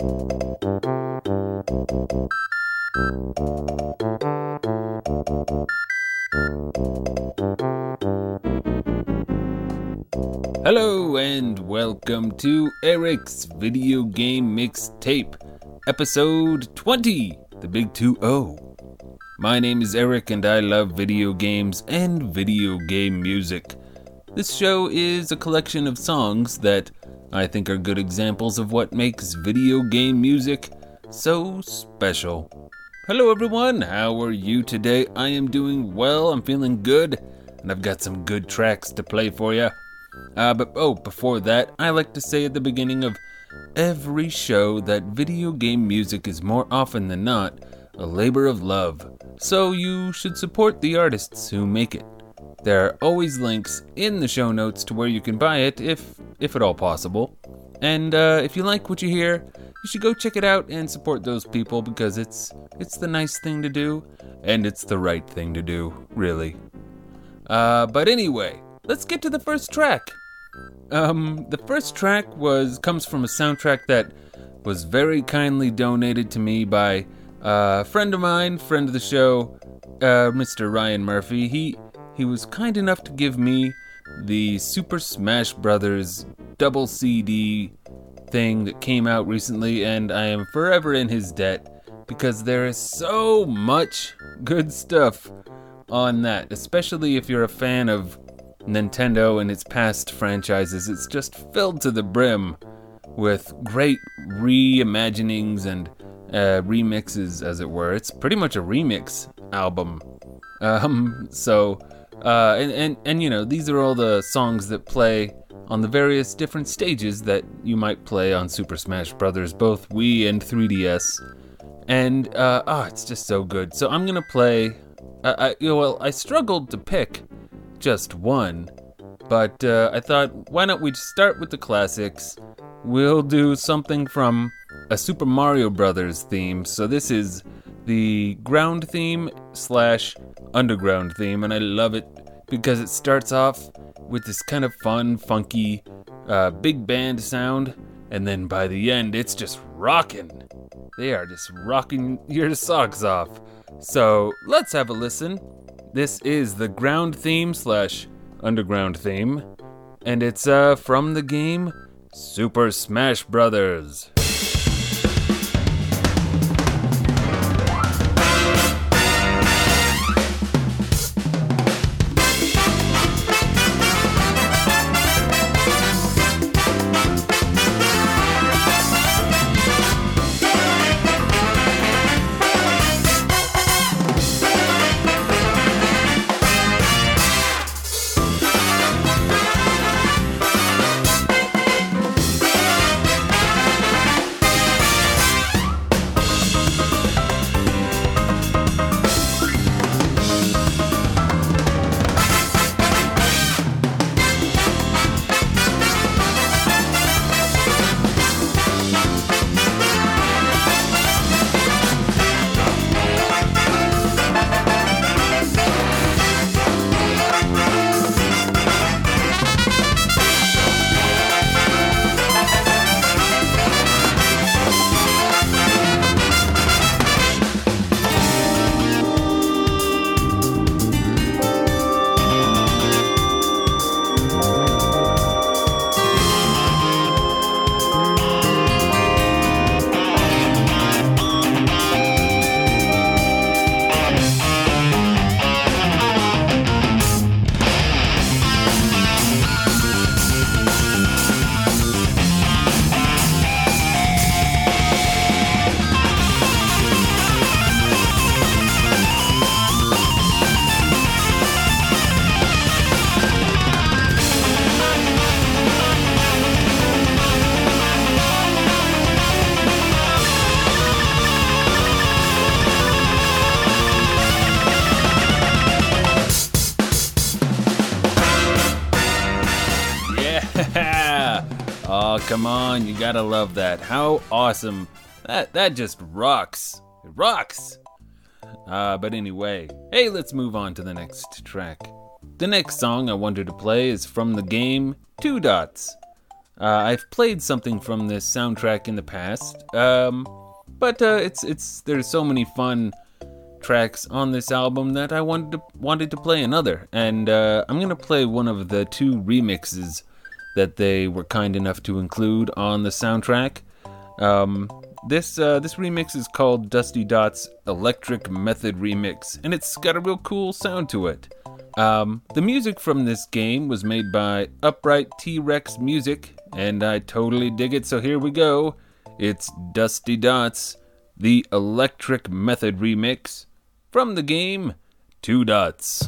Hello and welcome to Eric's Video Game Mixtape, episode 20, the big 2 0. My name is Eric and I love video games and video game music. This show is a collection of songs that I think are good examples of what makes video game music so special. Hello everyone, how are you today? I am doing well, I'm feeling good, and I've got some good tracks to play for you. Uh, but oh, before that, I like to say at the beginning of every show that video game music is more often than not a labor of love, so you should support the artists who make it. There are always links in the show notes to where you can buy it, if if at all possible. And uh, if you like what you hear, you should go check it out and support those people because it's it's the nice thing to do, and it's the right thing to do, really. Uh, but anyway, let's get to the first track. Um, the first track was comes from a soundtrack that was very kindly donated to me by a friend of mine, friend of the show, uh, Mr. Ryan Murphy. He he was kind enough to give me the Super Smash Brothers double CD thing that came out recently, and I am forever in his debt because there is so much good stuff on that, especially if you're a fan of Nintendo and its past franchises. It's just filled to the brim with great reimaginings and uh, remixes, as it were. It's pretty much a remix album. Um, so, uh, and, and, and you know, these are all the songs that play on the various different stages that you might play on Super Smash Bros., both Wii and 3DS. And, uh, oh, it's just so good. So I'm gonna play. Uh, I, you know, well, I struggled to pick just one, but uh, I thought, why don't we start with the classics? We'll do something from a Super Mario Brothers theme. So this is the ground theme slash underground theme, and I love it because it starts off with this kind of fun, funky, uh, big band sound, and then by the end, it's just rocking. They are just rocking your socks off. So let's have a listen. This is the ground theme slash underground theme, and it's uh, from the game Super Smash Brothers. Come on, you gotta love that. How awesome. That that just rocks. It rocks. Uh, but anyway, hey, let's move on to the next track. The next song I wanted to play is from the game Two Dots. Uh, I've played something from this soundtrack in the past, um, but uh, it's it's there's so many fun tracks on this album that I wanted to wanted to play another, and uh, I'm gonna play one of the two remixes that they were kind enough to include on the soundtrack. Um, this uh, this remix is called Dusty Dot's Eclectic Method Remix, and it's got a real cool sound to it. Um, the music from this game was made by Upright T Rex Music, and I totally dig it. So here we go. It's Dusty Dots, the Eclectic Method Remix from the game Two Dots.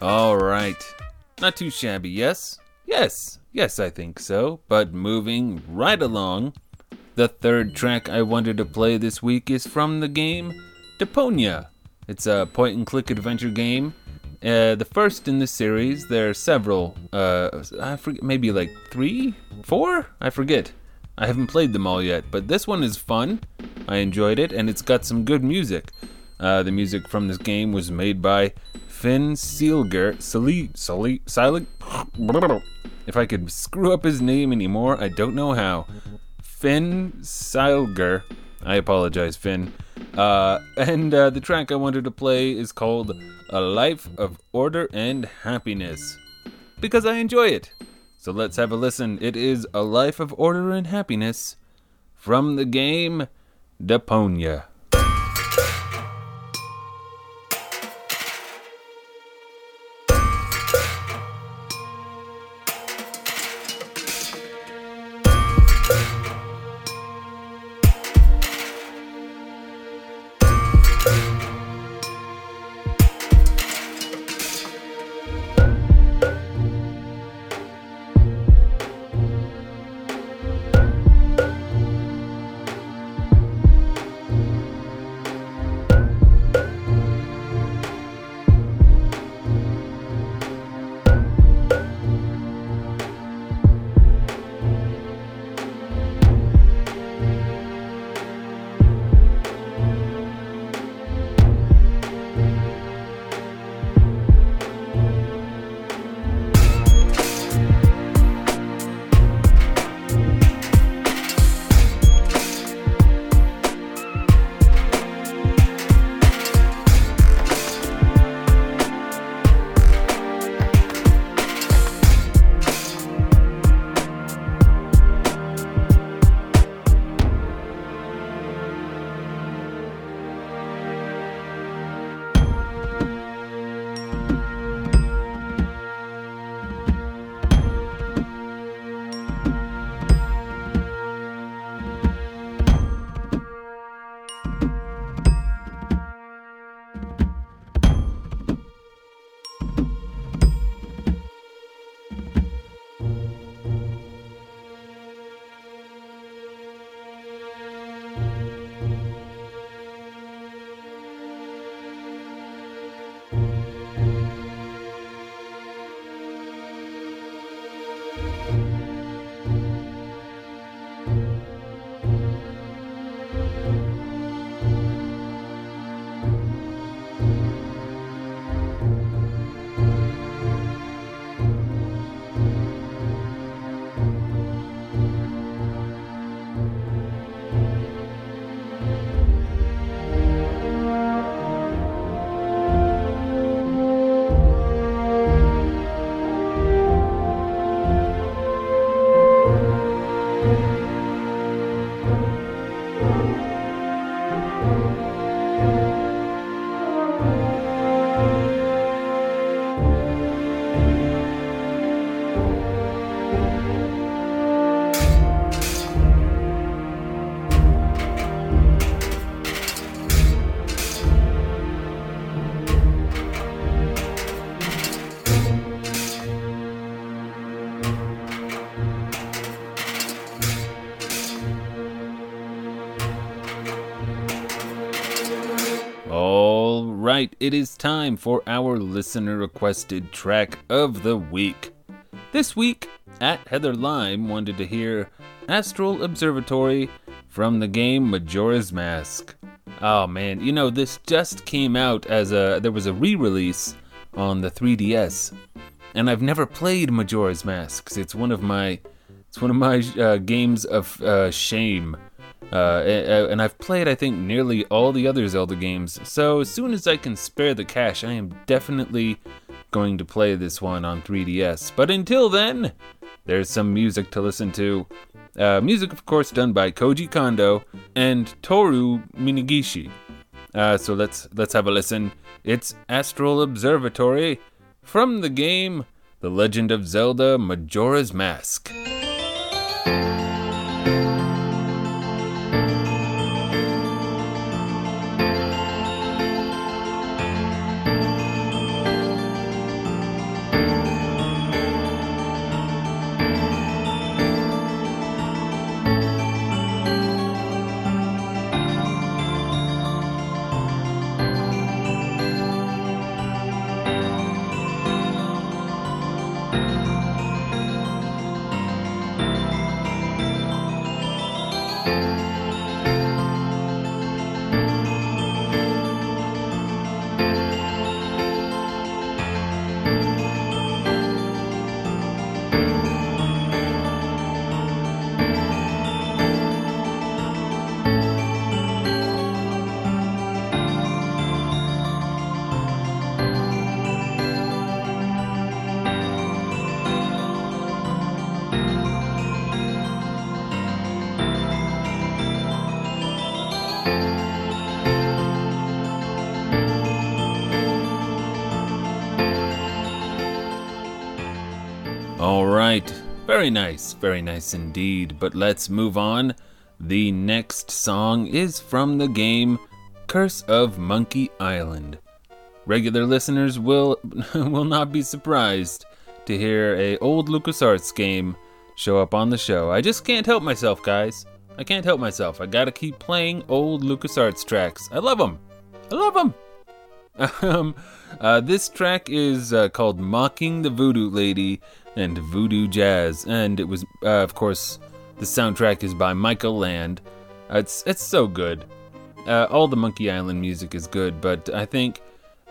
All right. Not too shabby, yes? Yes, yes, I think so. But moving right along, the third track I wanted to play this week is from the game Deponia. It's a point and click adventure game. Uh, the first in the series. There are several. Uh, I forget, maybe like three, four. I forget. I haven't played them all yet, but this one is fun. I enjoyed it, and it's got some good music. Uh, the music from this game was made by Finn Seelger. Sali, if I could screw up his name anymore, I don't know how. Finn Seilger. I apologize, Finn. Uh, and uh, the track I wanted to play is called A Life of Order and Happiness. Because I enjoy it. So let's have a listen. It is A Life of Order and Happiness from the game Deponia. right, it is time for our listener requested track of the week. This week, at Heather Lime wanted to hear Astral Observatory from the game Majora's Mask. Oh man, you know, this just came out as a. There was a re release on the 3DS. And I've never played Majora's Mask it's one of my. It's one of my uh, games of uh, shame. Uh, and I've played, I think, nearly all the other Zelda games. So as soon as I can spare the cash, I am definitely going to play this one on 3DS. But until then, there's some music to listen to. Uh, music, of course, done by Koji Kondo and Toru Minegishi. Uh, so let's let's have a listen. It's Astral Observatory from the game The Legend of Zelda Majora's Mask. All right. Very nice. Very nice indeed. But let's move on. The next song is from the game Curse of Monkey Island. Regular listeners will will not be surprised to hear a old LucasArts game show up on the show. I just can't help myself, guys. I can't help myself. I gotta keep playing old LucasArts tracks. I love them. I love them. Um, uh, this track is uh, called Mocking the Voodoo Lady and Voodoo Jazz, and it was, uh, of course, the soundtrack is by Michael Land. It's it's so good. Uh, all the Monkey Island music is good, but I think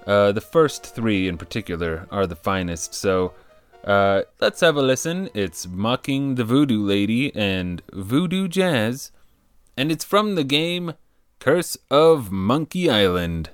uh, the first three in particular are the finest. So uh, let's have a listen. It's Mocking the Voodoo Lady and Voodoo Jazz, and it's from the game Curse of Monkey Island.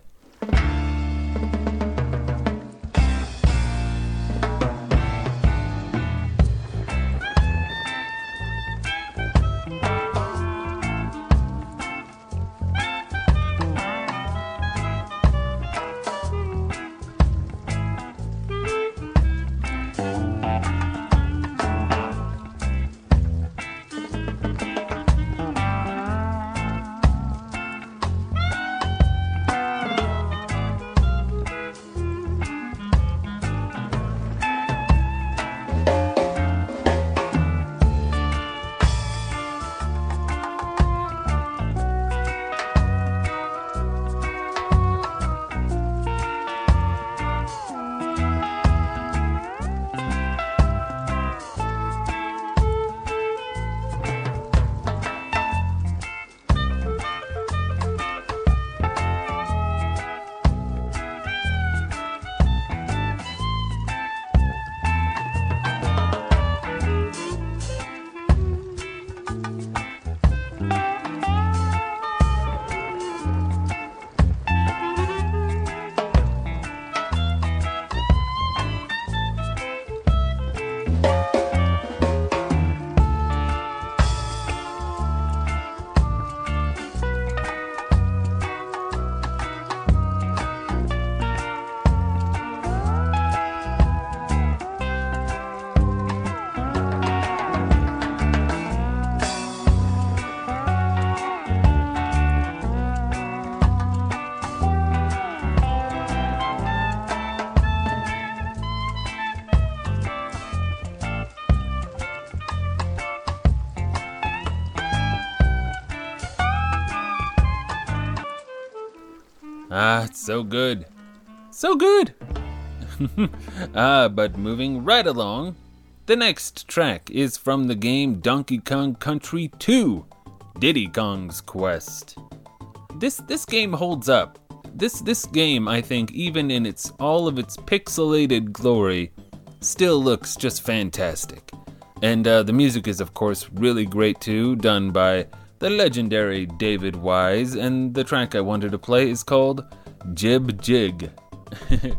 Ah, it's so good. So good! ah, but moving right along, the next track is from the game Donkey Kong Country 2 Diddy Kong's Quest. This this game holds up. This this game, I think, even in its all of its pixelated glory, still looks just fantastic. And uh, the music is, of course, really great too, done by the legendary David Wise. And the track I wanted to play is called Jib Jig.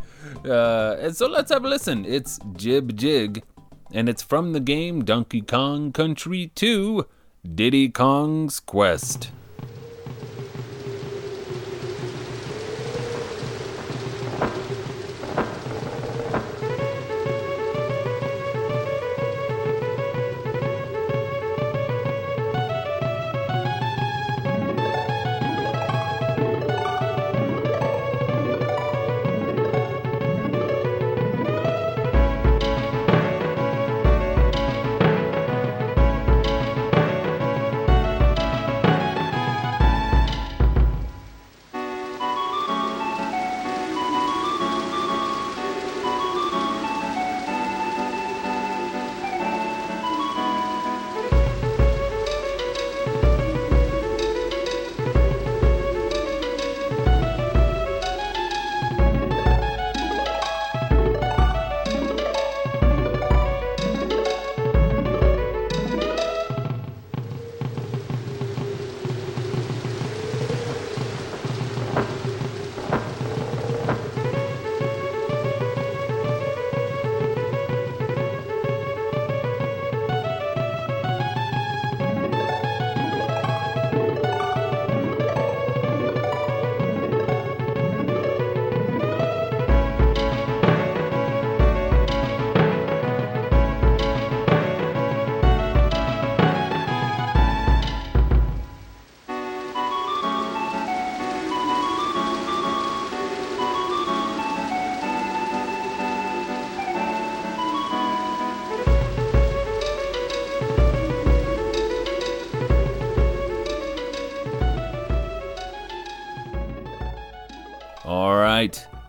uh, and so let's have a listen. It's Jib Jig, and it's from the game Donkey Kong Country 2 Diddy Kong's Quest.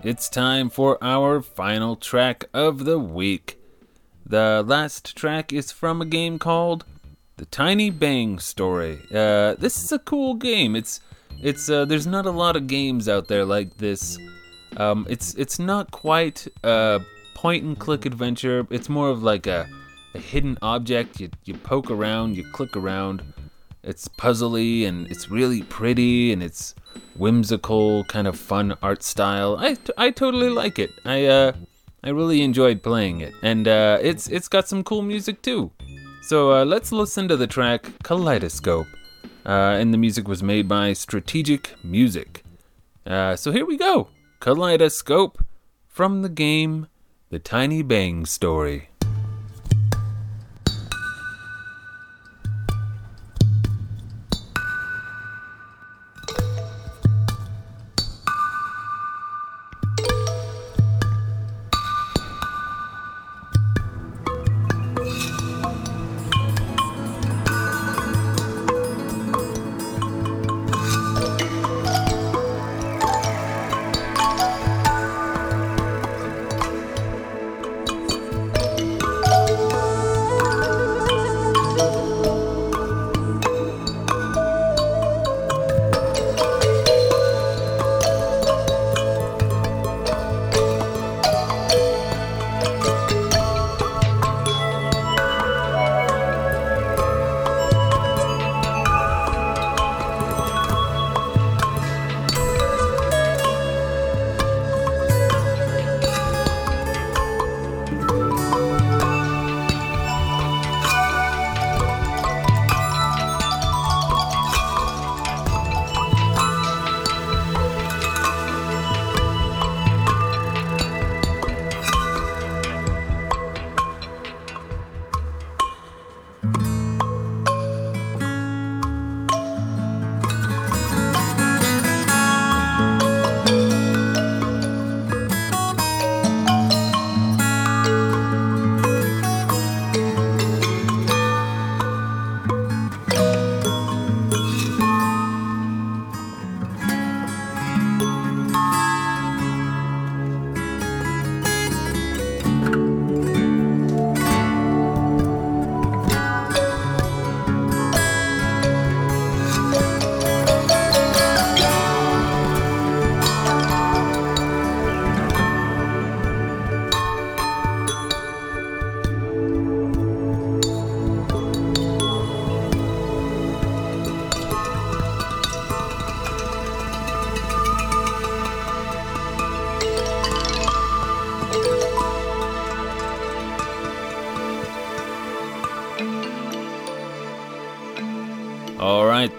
It's time for our final track of the week. The last track is from a game called The Tiny Bang Story. Uh, this is a cool game. It's it's uh, there's not a lot of games out there like this. Um, it's it's not quite a point and click adventure. It's more of like a, a hidden object. You you poke around, you click around. It's puzzly and it's really pretty and it's whimsical, kind of fun art style. I, I totally like it. I uh I really enjoyed playing it, and uh, it's it's got some cool music too. So uh, let's listen to the track Kaleidoscope, uh, and the music was made by Strategic Music. Uh, so here we go, Kaleidoscope from the game The Tiny Bang Story.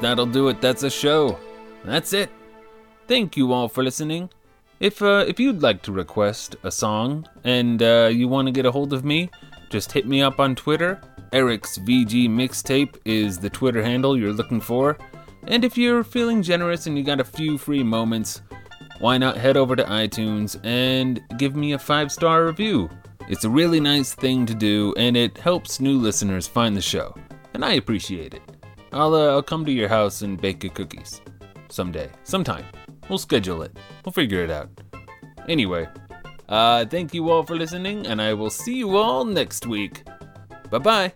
That'll do it. That's a show. That's it. Thank you all for listening. If uh, if you'd like to request a song and uh, you want to get a hold of me, just hit me up on Twitter. Eric's VG Mixtape is the Twitter handle you're looking for. And if you're feeling generous and you got a few free moments, why not head over to iTunes and give me a five star review? It's a really nice thing to do, and it helps new listeners find the show, and I appreciate it. I'll uh, I'll come to your house and bake you cookies someday, sometime. We'll schedule it. We'll figure it out. Anyway, uh, thank you all for listening, and I will see you all next week. Bye bye.